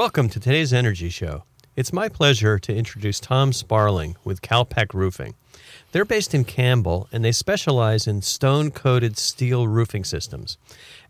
Welcome to today's Energy Show. It's my pleasure to introduce Tom Sparling with Calpac Roofing. They're based in Campbell and they specialize in stone coated steel roofing systems.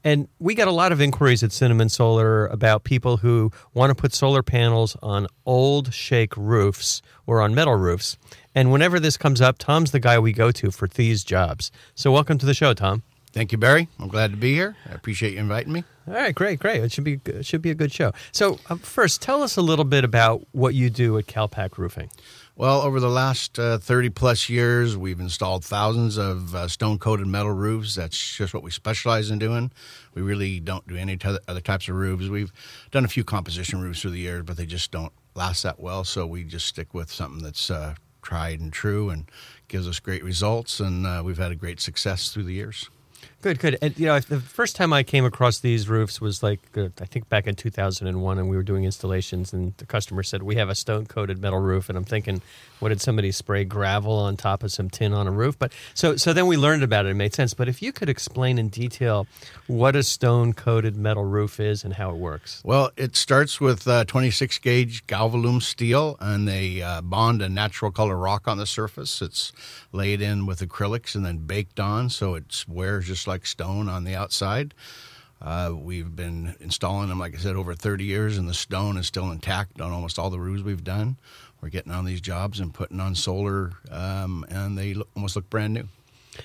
And we got a lot of inquiries at Cinnamon Solar about people who want to put solar panels on old shake roofs or on metal roofs. And whenever this comes up, Tom's the guy we go to for these jobs. So, welcome to the show, Tom. Thank you, Barry. I'm glad to be here. I appreciate you inviting me. All right, great, great. It should be it should be a good show. So, um, first, tell us a little bit about what you do at Calpac Roofing. Well, over the last uh, 30 plus years, we've installed thousands of uh, stone coated metal roofs. That's just what we specialize in doing. We really don't do any t- other types of roofs. We've done a few composition roofs through the years, but they just don't last that well. So we just stick with something that's uh, tried and true and gives us great results. And uh, we've had a great success through the years. Good, good. And you know, the first time I came across these roofs was like uh, I think back in 2001, and we were doing installations, and the customer said we have a stone coated metal roof, and I'm thinking, what did somebody spray gravel on top of some tin on a roof? But so so then we learned about it. It made sense. But if you could explain in detail what a stone coated metal roof is and how it works. Well, it starts with uh, 26 gauge galvalume steel, and they uh, bond a natural color rock on the surface. It's laid in with acrylics and then baked on, so it wears just like stone on the outside. Uh, we've been installing them, like I said, over 30 years, and the stone is still intact on almost all the roofs we've done. We're getting on these jobs and putting on solar, um, and they look, almost look brand new.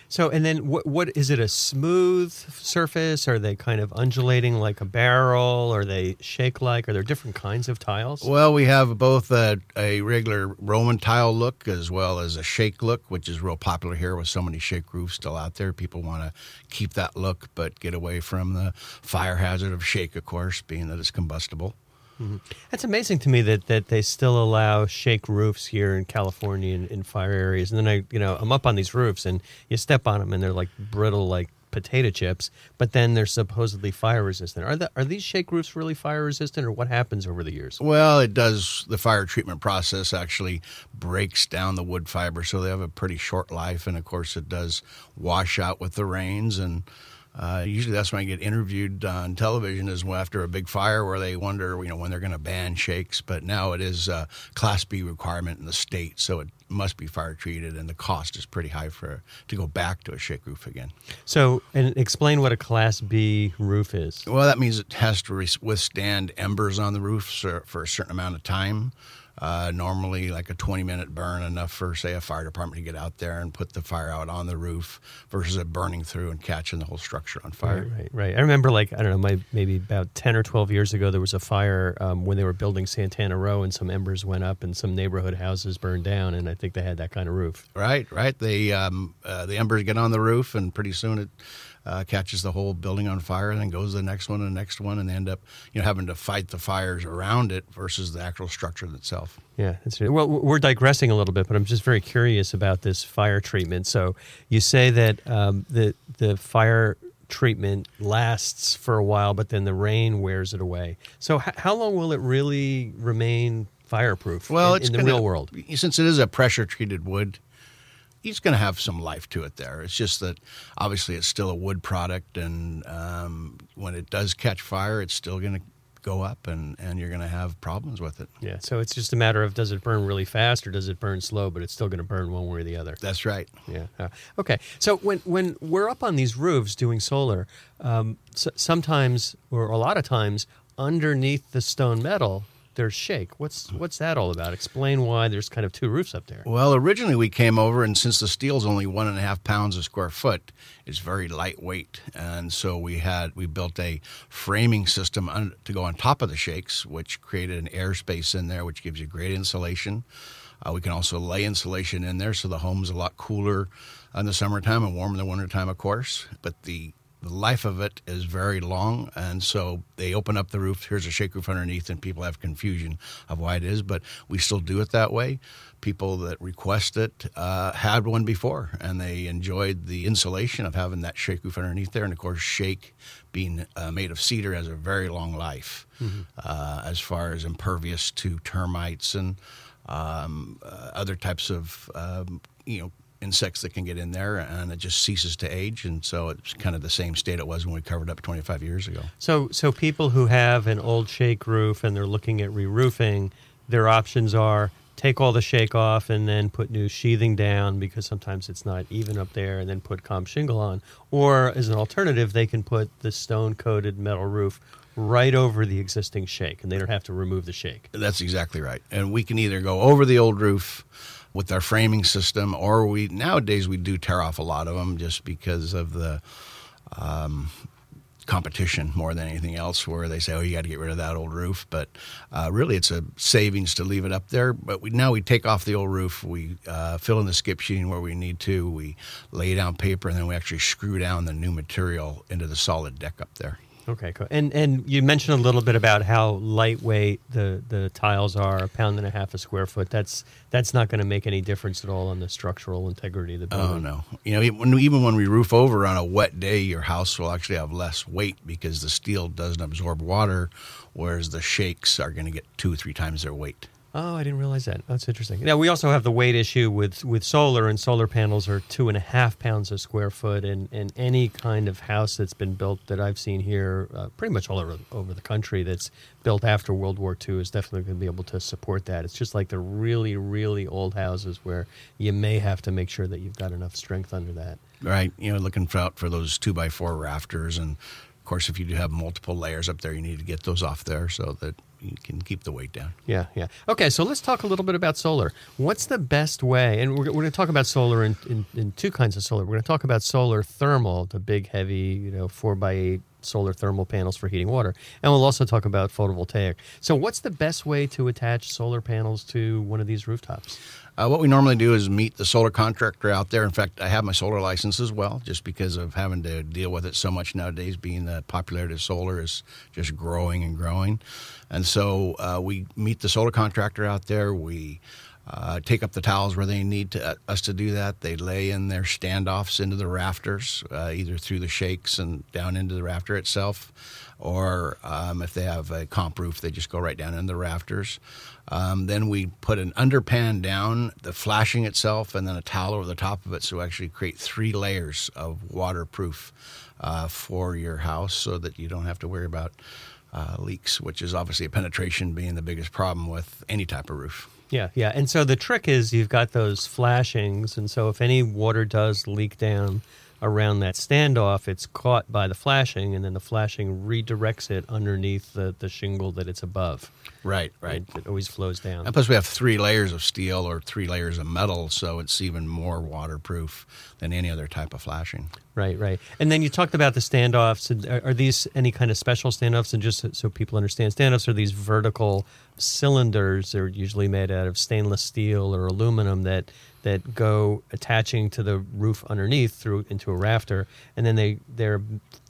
So, and then what? What is it? A smooth surface? Are they kind of undulating like a barrel? Are they shake like? Are there different kinds of tiles? Well, we have both a, a, regular Roman tile look as well as a shake look, which is real popular here with so many shake roofs still out there. People want to keep that look, but get away from the fire hazard of shake, of course, being that it's combustible. Mm-hmm. That's amazing to me that, that they still allow shake roofs here in California in, in fire areas. And then I, you know, I'm up on these roofs and you step on them and they're like brittle, like potato chips. But then they're supposedly fire resistant. Are the, are these shake roofs really fire resistant, or what happens over the years? Well, it does. The fire treatment process actually breaks down the wood fiber, so they have a pretty short life. And of course, it does wash out with the rains and uh, usually that's when I get interviewed on television is after a big fire where they wonder, you know, when they're going to ban shakes. But now it is a Class B requirement in the state, so it must be fire treated, and the cost is pretty high for to go back to a shake roof again. So, and explain what a Class B roof is. Well, that means it has to withstand embers on the roof for a certain amount of time. Uh, normally, like a 20 minute burn, enough for, say, a fire department to get out there and put the fire out on the roof versus it burning through and catching the whole structure on fire. Right, right. right. I remember, like, I don't know, my, maybe about 10 or 12 years ago, there was a fire um, when they were building Santana Row and some embers went up and some neighborhood houses burned down. And I think they had that kind of roof. Right, right. They, um, uh, the embers get on the roof, and pretty soon it uh, catches the whole building on fire, and then goes to the next one and the next one, and they end up you know having to fight the fires around it versus the actual structure itself. Yeah. Well, we're digressing a little bit, but I'm just very curious about this fire treatment. So you say that um, the the fire treatment lasts for a while, but then the rain wears it away. So h- how long will it really remain fireproof well, in, in the gonna, real world? Since it is a pressure treated wood, it's going to have some life to it there. It's just that obviously it's still a wood product, and um, when it does catch fire, it's still going to go up and, and you're going to have problems with it. Yeah, so it's just a matter of does it burn really fast or does it burn slow, but it's still going to burn one way or the other. That's right. Yeah. Uh, okay. So when when we're up on these roofs doing solar, um, so sometimes or a lot of times underneath the stone metal there's shake. What's what's that all about? Explain why there's kind of two roofs up there. Well, originally we came over, and since the steel's only one and a half pounds a square foot, it's very lightweight, and so we had we built a framing system to go on top of the shakes, which created an airspace in there, which gives you great insulation. Uh, we can also lay insulation in there, so the home's a lot cooler in the summertime and warm in the wintertime, of course. But the the life of it is very long, and so they open up the roof. Here's a shake roof underneath, and people have confusion of why it is, but we still do it that way. People that request it uh, had one before, and they enjoyed the insulation of having that shake roof underneath there. And of course, shake being uh, made of cedar has a very long life, mm-hmm. uh, as far as impervious to termites and um, uh, other types of um, you know insects that can get in there, and it just ceases to age. And so it's kind of the same state it was when we covered up 25 years ago. So, so people who have an old shake roof and they're looking at re-roofing, their options are take all the shake off and then put new sheathing down because sometimes it's not even up there, and then put comp shingle on. Or as an alternative, they can put the stone-coated metal roof right over the existing shake, and they don't have to remove the shake. That's exactly right. And we can either go over the old roof with our framing system, or we nowadays we do tear off a lot of them just because of the um, competition more than anything else. Where they say, "Oh, you got to get rid of that old roof," but uh, really it's a savings to leave it up there. But we now we take off the old roof, we uh, fill in the skip sheeting where we need to, we lay down paper, and then we actually screw down the new material into the solid deck up there. Okay, cool. And and you mentioned a little bit about how lightweight the, the tiles are, a pound and a half a square foot. That's that's not going to make any difference at all on the structural integrity of the oh, building. Oh no! You know, even even when we roof over on a wet day, your house will actually have less weight because the steel doesn't absorb water, whereas the shakes are going to get two or three times their weight. Oh, I didn't realize that. That's interesting. Now we also have the weight issue with with solar, and solar panels are two and a half pounds a square foot, and, and any kind of house that's been built that I've seen here, uh, pretty much all over over the country, that's built after World War II is definitely going to be able to support that. It's just like the really really old houses where you may have to make sure that you've got enough strength under that. Right. You know, looking out for those two by four rafters and. Of course, if you do have multiple layers up there, you need to get those off there so that you can keep the weight down. Yeah, yeah. Okay, so let's talk a little bit about solar. What's the best way? And we're, we're going to talk about solar in, in, in two kinds of solar. We're going to talk about solar thermal, the big, heavy, you know, four by eight solar thermal panels for heating water. And we'll also talk about photovoltaic. So, what's the best way to attach solar panels to one of these rooftops? Uh, what we normally do is meet the solar contractor out there. In fact, I have my solar license as well, just because of having to deal with it so much nowadays, being the popularity of solar is just growing and growing. And so uh, we meet the solar contractor out there. We uh, take up the towels where they need to, uh, us to do that. They lay in their standoffs into the rafters, uh, either through the shakes and down into the rafter itself, or um, if they have a comp roof, they just go right down in the rafters. Um, then we put an underpan down, the flashing itself, and then a towel over the top of it, so actually create three layers of waterproof uh, for your house, so that you don't have to worry about uh, leaks, which is obviously a penetration being the biggest problem with any type of roof. Yeah, yeah. And so the trick is you've got those flashings, and so if any water does leak down around that standoff, it's caught by the flashing, and then the flashing redirects it underneath the, the shingle that it's above. Right, right. It, it always flows down. And plus, we have three layers of steel or three layers of metal, so it's even more waterproof than any other type of flashing. Right, right. And then you talked about the standoffs. And are, are these any kind of special standoffs? And just so, so people understand, standoffs are these vertical cylinders. They're usually made out of stainless steel or aluminum that that go attaching to the roof underneath through into a rafter, and then they they're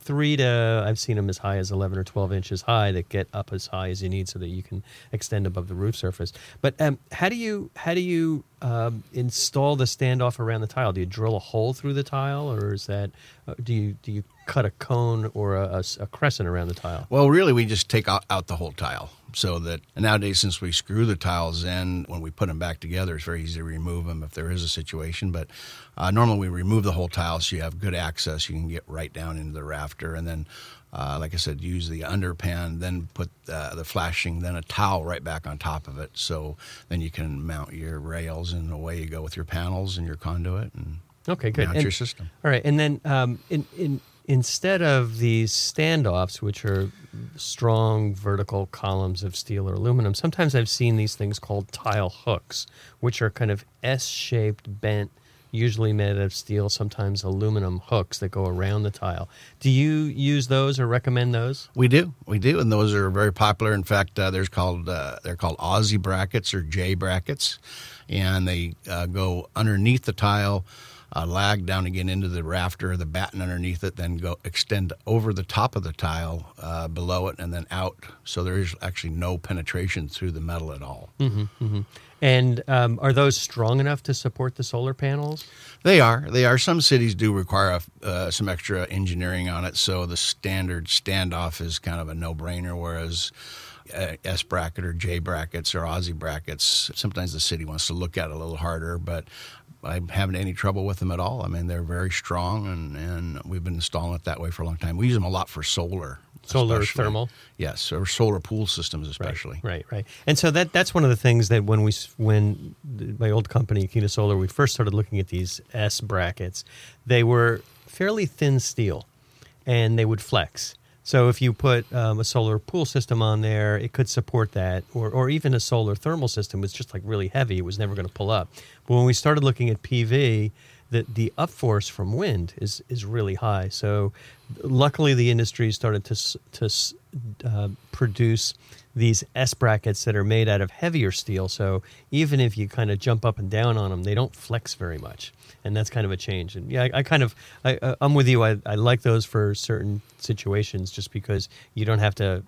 three to I've seen them as high as eleven or twelve inches high that get up as high as you need so that you can extend above the roof surface. But um, how do you how do you um, install the standoff around the tile? Do you drill a hole through the tile, or is that uh, do you do you cut a cone or a, a, a crescent around the tile? Well, really, we just take out, out the whole tile so that nowadays since we screw the tiles in when we put them back together it's very easy to remove them if there is a situation but uh, normally we remove the whole tile so you have good access you can get right down into the rafter and then uh, like I said, use the underpan, then put uh, the flashing, then a towel right back on top of it. So then you can mount your rails, and away you go with your panels and your conduit, and okay, good. mount And- your system. All right, and then um, in, in instead of these standoffs, which are strong vertical columns of steel or aluminum, sometimes I've seen these things called tile hooks, which are kind of S-shaped, bent, usually made of steel, sometimes aluminum hooks that go around the tile. Do you use those or recommend those? We do, we do, and those are very popular. In fact, uh, there's called uh, they're called Aussie brackets or J brackets, and they uh, go underneath the tile, uh, lag down again into the rafter, the batten underneath it, then go extend over the top of the tile uh, below it, and then out. So there is actually no penetration through the metal at all. And um, are those strong enough to support the solar panels? They are. They are. Some cities do require uh, some extra engineering on it, so the standard standoff is kind of a no-brainer. Whereas uh, S bracket or J brackets or Aussie brackets, sometimes the city wants to look at it a little harder. But I haven't any trouble with them at all. I mean, they're very strong, and, and we've been installing it that way for a long time. We use them a lot for solar. Solar especially. thermal? Yes, or solar pool systems especially. Right, right, right. And so that that's one of the things that when we when my old company Akeena Solar we first started looking at these S brackets, they were fairly thin steel, and they would flex. So if you put um, a solar pool system on there, it could support that, or or even a solar thermal system was just like really heavy; it was never going to pull up. But when we started looking at PV, the the upforce from wind is is really high. So luckily, the industry started to to uh, produce these S brackets that are made out of heavier steel. So even if you kind of jump up and down on them, they don't flex very much, and that's kind of a change. And yeah, I, I kind of I, I'm with you. I, I like those for certain situations, just because you don't have to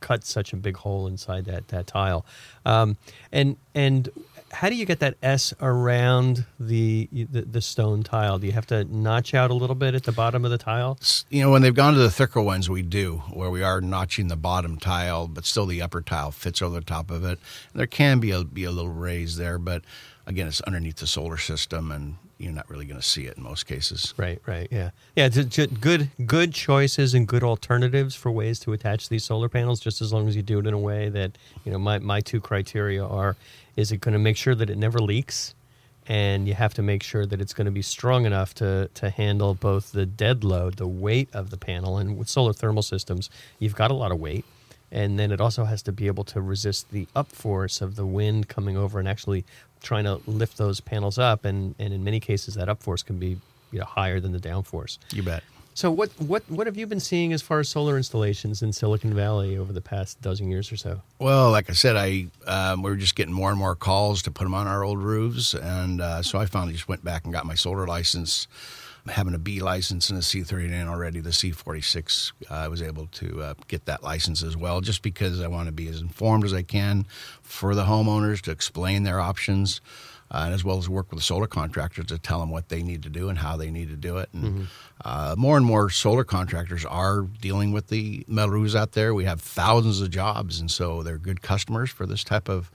cut such a big hole inside that that tile. Um, and and how do you get that S around the, the the stone tile? Do you have to notch out a little bit at the bottom of the tile? You know, when they've gone to the thicker ones, we do, where we are notching the bottom tile, but still the upper tile fits over the top of it. And there can be a, be a little raise there, but again, it's underneath the solar system, and you're not really going to see it in most cases. Right, right, yeah, yeah. Good, good choices and good alternatives for ways to attach these solar panels. Just as long as you do it in a way that you know, my my two criteria are: is it going to make sure that it never leaks, and you have to make sure that it's going to be strong enough to to handle both the dead load, the weight of the panel, and with solar thermal systems, you've got a lot of weight. And then it also has to be able to resist the up force of the wind coming over and actually trying to lift those panels up. And, and in many cases, that up force can be you know higher than the downforce. You bet. So what what what have you been seeing as far as solar installations in Silicon Valley over the past dozen years or so? Well, like I said, I um, we were just getting more and more calls to put them on our old roofs, and uh, so I finally just went back and got my solar license. Having a B license and a C39 already, the C46, uh, I was able to uh, get that license as well, just because I want to be as informed as I can for the homeowners to explain their options. Uh, and as well as work with the solar contractors to tell them what they need to do and how they need to do it. And uh, more and more solar contractors are dealing with the metal roofs out there. We have thousands of jobs, and so they're good customers for this type of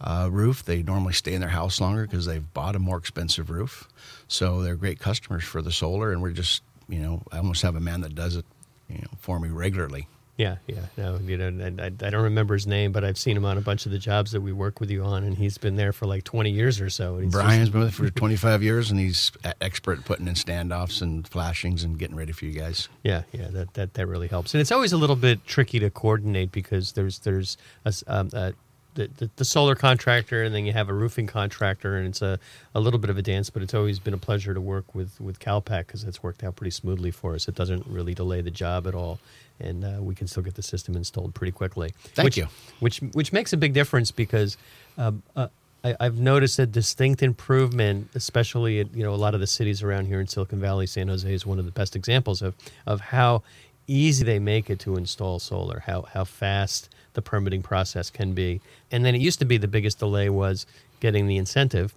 uh, roof. They normally stay in their house longer because they've bought a more expensive roof. So they're great customers for the solar, and we're just, you know, I almost have a man that does it, you know, for me regularly. Yeah, yeah. No, you know, I, I, I don't remember his name, but I've seen him on a bunch of the jobs that we work with you on, and he's been there for like twenty years or so. And he's just- Brian's been with it for 25 years, and he's expert putting in standoffs and flashings and getting ready for you guys. Yeah, yeah, that, that that really helps, and it's always a little bit tricky to coordinate because there's there's a, um, a, the, the the solar contractor, and then you have a roofing contractor, and it's a, a little bit of a dance. But it's always been a pleasure to work with with Calpac because it's worked out pretty smoothly for us. It doesn't really delay the job at all, and uh, we can still get the system installed pretty quickly. Thank which, you. Which which makes a big difference because. Um, uh, I, I've noticed a distinct improvement, especially at you know a lot of the cities around here in Silicon Valley. San Jose is one of the best examples of of how easy they make it to install solar, how how fast the permitting process can be. And then it used to be the biggest delay was getting the incentive.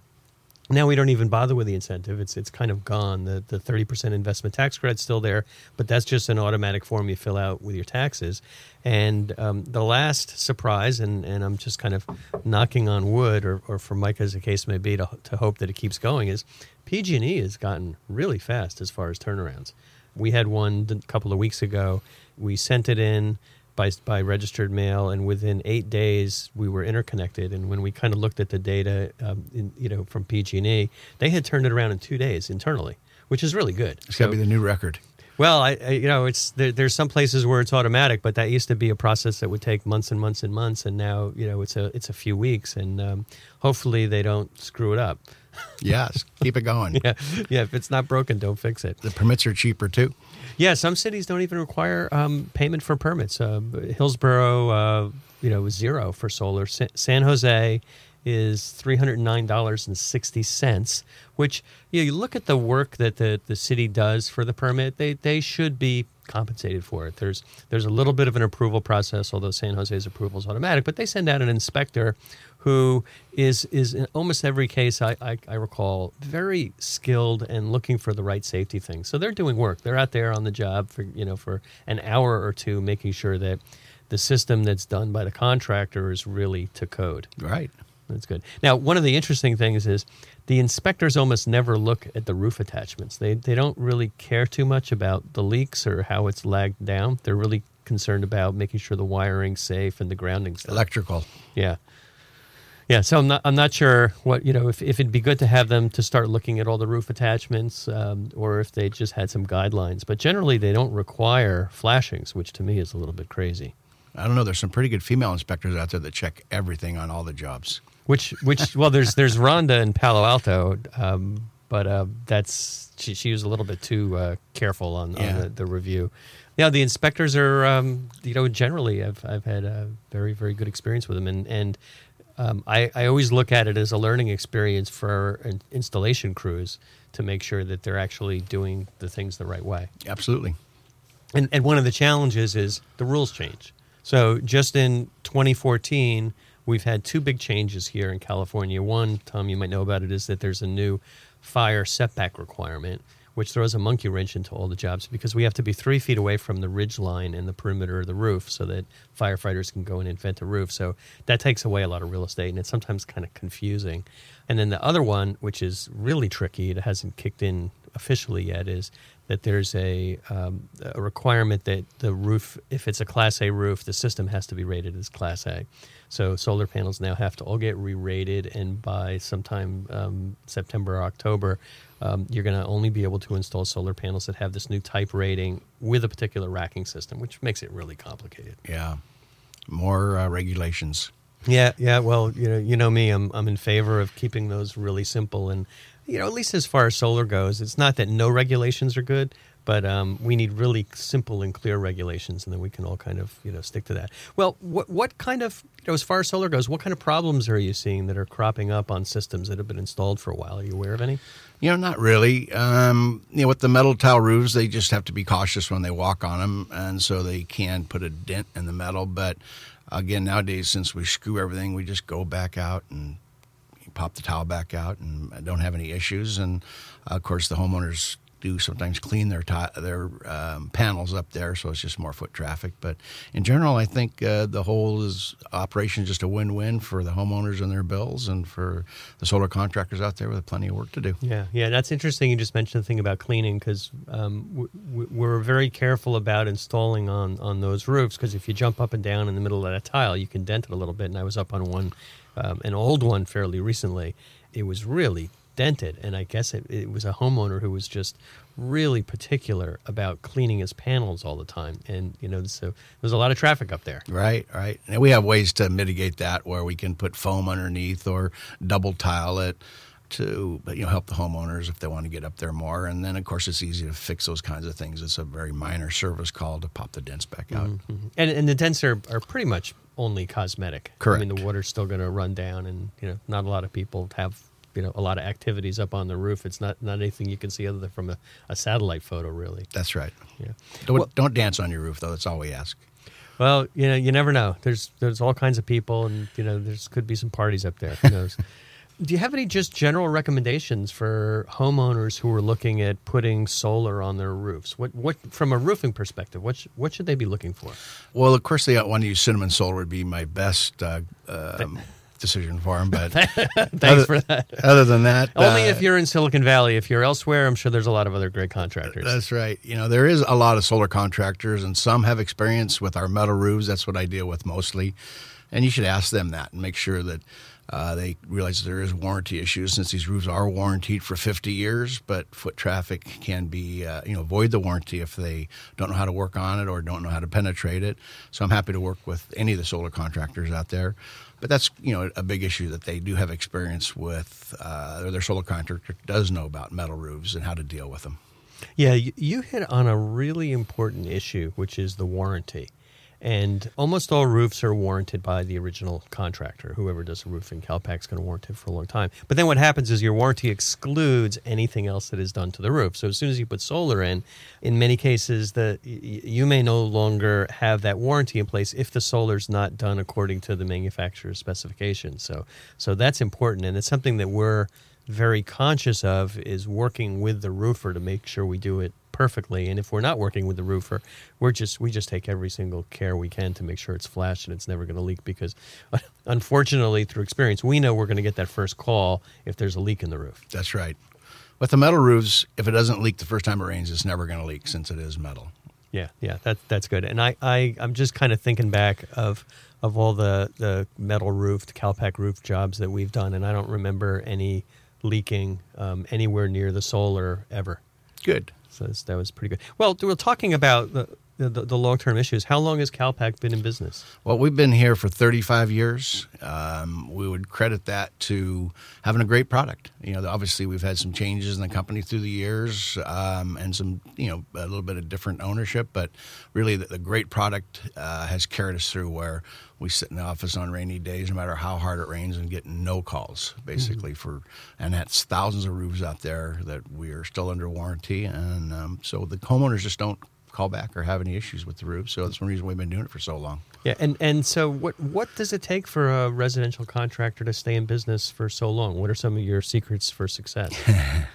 Now we don't even bother with the incentive. It's it's kind of gone. The the thirty percent investment tax credit's still there, but that's just an automatic form you fill out with your taxes. And um, the last surprise, and, and I'm just kind of knocking on wood, or, or Formica as the case may be, to, to hope that it keeps going, is PG&E has gotten really fast as far as turnarounds. We had one a couple of weeks ago. We sent it in by by registered mail, and within eight days we were interconnected. And when we kind of looked at the data, um, in, you know, from PG&E, they had turned it around in two days internally, which is really good. It's got to be the new record. Well, I, I you know, it's there, there's some places where it's automatic, but that used to be a process that would take months and months and months, and now you know it's a it's a few weeks, and um, hopefully they don't screw it up. Yes, keep it going. Yeah, yeah. If it's not broken, don't fix it. The permits are cheaper too. Yeah, some cities don't even require um, payment for permits. Uh, Hillsborough, uh, you know, is zero for solar. Sa- San Jose is three hundred nine dollars and sixty cents. Which you, know, you look at the work that the, the city does for the permit, they they should be compensated for it. There's there's a little bit of an approval process, although San Jose's approval is automatic. But they send out an inspector who is is in almost every case I, I, I recall very skilled and looking for the right safety things. So they're doing work. They're out there on the job for you know for an hour or two, making sure that the system that's done by the contractor is really to code. Right. That's good. Now, one of the interesting things is the inspectors almost never look at the roof attachments. They they don't really care too much about the leaks or how it's lagged down. They're really concerned about making sure the wiring's safe and the grounding's done. Electrical. Yeah. Yeah, so I'm not. I'm not sure what you know. If, if it'd be good to have them to start looking at all the roof attachments, um, or if they just had some guidelines. But generally, they don't require flashings, which to me is a little bit crazy. I don't know. There's some pretty good female inspectors out there that check everything on all the jobs. Which which well, there's there's Rhonda in Palo Alto, um, but uh, that's she, she was a little bit too uh, careful on, Yeah. on the, the review. Yeah, the inspectors are um, you know generally I've I've had a very very good experience with them, and and um, I I always look at it as a learning experience for in- installation crews to make sure that they're actually doing the things the right way. Absolutely. And, and one of the challenges is the rules change. So just in 2014, we've had two big changes here in California. One, Tom, you might know about it, is that there's a new fire setback requirement, which throws a monkey wrench into all the jobs because we have to be three feet away from the ridge line and the perimeter of the roof so that firefighters can go and vent a roof. So that takes away a lot of real estate, and it's sometimes kind of confusing. And then the other one, which is really tricky, it hasn't kicked in officially yet, is that there's a, um, a requirement that the roof, if it's a Class A roof, the system has to be rated as Class A. So solar panels now have to all get re-rated, and by sometime um, September or October, um, you're going to only be able to install solar panels that have this new type rating with a particular racking system, which makes it really complicated. Yeah. More uh, regulations. Yeah, yeah. Well, you know, you know me. I'm I'm in favor of keeping those really simple, and you know, at least as far as solar goes, it's not that no regulations are good, but um, we need really simple and clear regulations, and then we can all kind of you know stick to that. Well, what what kind of you know, as far as solar goes, what kind of problems are you seeing that are cropping up on systems that have been installed for a while? Are you aware of any? You know, not really. Um, you know, with the metal tile roofs, they just have to be cautious when they walk on them, and so they can put a dent in the metal. But again, nowadays, since we screw everything, we just go back out and pop the tile back out, and don't have any issues. And of course, the homeowners do sometimes clean their ti- their um, panels up there, so it's just more foot traffic. But in general, I think uh, the whole is operation is just a win-win for the homeowners and their bills, and for the solar contractors out there with plenty of work to do. Yeah, yeah, that's interesting. You just mentioned the thing about cleaning because um, we're very careful about installing on on those roofs because if you jump up and down in the middle of that tile, you can dent it a little bit. And I was up on one, um, an old one fairly recently. It was really dented, and I guess it, it was a homeowner who was just really particular about cleaning his panels all the time. And you know, so there's a lot of traffic up there. Right, right. And we have ways to mitigate that where we can put foam underneath or double tile it to you know help the homeowners if they want to get up there more. And then of course it's easy to fix those kinds of things. It's a very minor service call to pop the dents back out. Mhm. And and the dents are, are pretty much only cosmetic. correct I mean, the water's still going to run down, and you know, not a lot of people have you know a lot of activities up on the roof. It's not not anything you can see other than from a, a satellite photo, really. That's right. Yeah. Don't Well- don't dance on your roof though. That's all we ask. Well, you know, you never know. There's there's all kinds of people, and you know, there's could be some parties up there. Who knows? Do you have any just general recommendations for homeowners who are looking at putting solar on their roofs? What what from a roofing perspective? What sh- what should they be looking for? Well, of course, they want to use cinnamon solar would be my best uh, um, decision for him. But Thanks other, for that. other than that, Only uh, if you're in Silicon Valley. If you're elsewhere, I'm sure there's a lot of other great contractors. That's right. You know, there is a lot of solar contractors, and some have experience with our metal roofs. That's what I deal with mostly. And you should ask them that and make sure that uh, they realize there is warranty issues since these roofs are warranted for 50 years. But foot traffic can be, uh, you know, void the warranty if they don't know how to work on it or don't know how to penetrate it. So I'm happy to work with any of the solar contractors out there. But that's you know a big issue that they do have experience with. Uh, or their solar contractor does know about metal roofs and how to deal with them. Yeah, you hit on a really important issue, which is the warranty. And almost all roofs are warranted by the original contractor. Whoever does the roofing, is going to warrant it for a long time. But then what happens is your warranty excludes anything else that is done to the roof. So as soon as you put solar in, in many cases, the you may no longer have that warranty in place if the solar's not done according to the manufacturer's specifications. So, so that's important, and it's something that we're very conscious of is working with the roofer to make sure we do it perfectly. And if we're not working with the roofer, we're just we just take every single care we can to make sure it's flashed and it's never going to leak. Because unfortunately, through experience, we know we're going to get that first call if there's a leak in the roof. That's right. With the metal roofs, if it doesn't leak the first time it rains, it's never going to leak since it is metal. Yeah, yeah, that that's good. And I, I I'm just kind of thinking back of of all the the metal roofed Calpac roof jobs that we've done, and I don't remember any leaking um, anywhere near the solar ever. Good. So that was pretty good. Well, we're talking about the the, the long term issues. How long has Calpac been in business? Well, we've been here for 35 years. Um, we would credit that to having a great product. You know, obviously we've had some changes in the company through the years um, and some, you know, a little bit of different ownership, but really the, the great product uh, has carried us through where we sit in the office on rainy days, no matter how hard it rains, and get no calls basically mm-hmm. for, and that's thousands of roofs out there that we are still under warranty, and um, so the homeowners just don't call back or have any issues with the roof. So that's one reason we've been doing it for so long. Yeah, and and so what what does it take for a residential contractor to stay in business for so long? What are some of your secrets for success?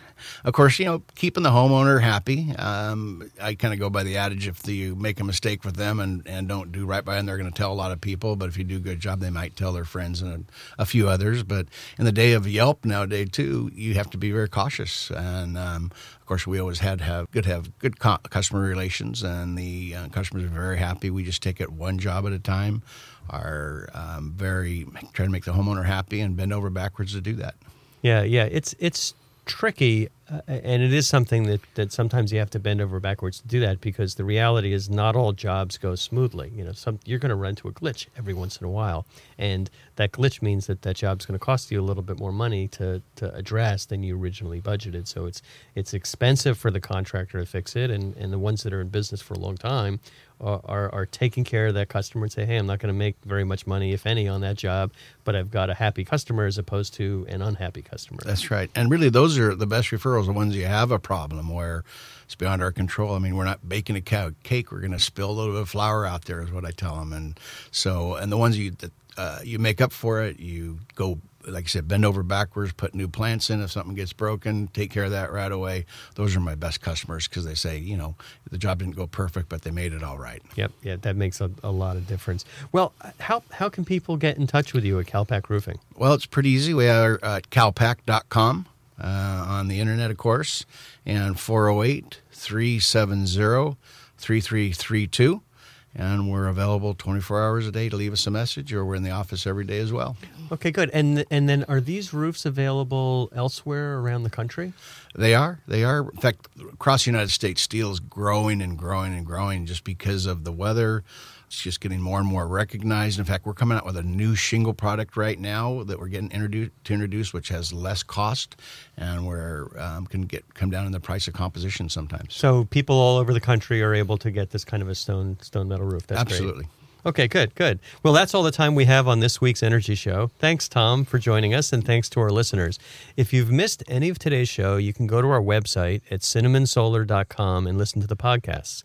of course, you know, keeping the homeowner happy. Um, I kind of go by the adage: if you make a mistake with them and, and don't do right by them, they're going to tell a lot of people. But if you do a good job, they might tell their friends and a, a few others. But in the day of Yelp nowadays, too, you have to be very cautious. And um, of course, we always had to have good have good co- customer relations, and the uh, customers are very happy. We just take it one job at a time. Are um, very trying to make the homeowner happy and bend over backwards to do that. Yeah, yeah, it's it's tricky, uh, and it is something that, that sometimes you have to bend over backwards to do that because the reality is not all jobs go smoothly. You know, some you're going to run into a glitch every once in a while, and that glitch means that that job's going to cost you a little bit more money to, to address than you originally budgeted. So it's it's expensive for the contractor to fix it, and, and the ones that are in business for a long time are, are, taking care of that customer and say, hey, I'm not going to make very much money, if any, on that job, but I've got a happy customer as opposed to an unhappy customer. That's right. And really, those are the best referrals, the ones you have a problem where it's beyond our control. I mean, we're not baking a cake, we're going to spill a little bit of flour out there, is what I tell them. And so, and the ones you, that, uh, you make up for it, you go like I said, bend over backwards, put new plants in. If something gets broken, take care of that right away. Those are my best customers because they say, you know, the job didn't go perfect, but they made it all right. Yep, yeah, that makes a, a lot of difference. Well, how how can people get in touch with you at Calpac Roofing? Well, it's pretty easy. We are at calpac.com uh, on the internet, of course, and 408 370 3332 and we're available 24 hours a day to leave us a message or we're in the office every day as well. Okay good. And and then are these roofs available elsewhere around the country? They are. They are. In fact across the united states steel is growing and growing and growing just because of the weather it's just getting more and more recognized. In fact, we're coming out with a new shingle product right now that we're getting introduced to introduce, which has less cost and where um, can get come down in the price of composition sometimes. So people all over the country are able to get this kind of a stone stone metal roof. That's absolutely. Great. Okay, good, good. Well, that's all the time we have on this week's Energy Show. Thanks, Tom, for joining us, and thanks to our listeners. If you've missed any of today's show, you can go to our website at cinnamonsolar.com and listen to the podcasts.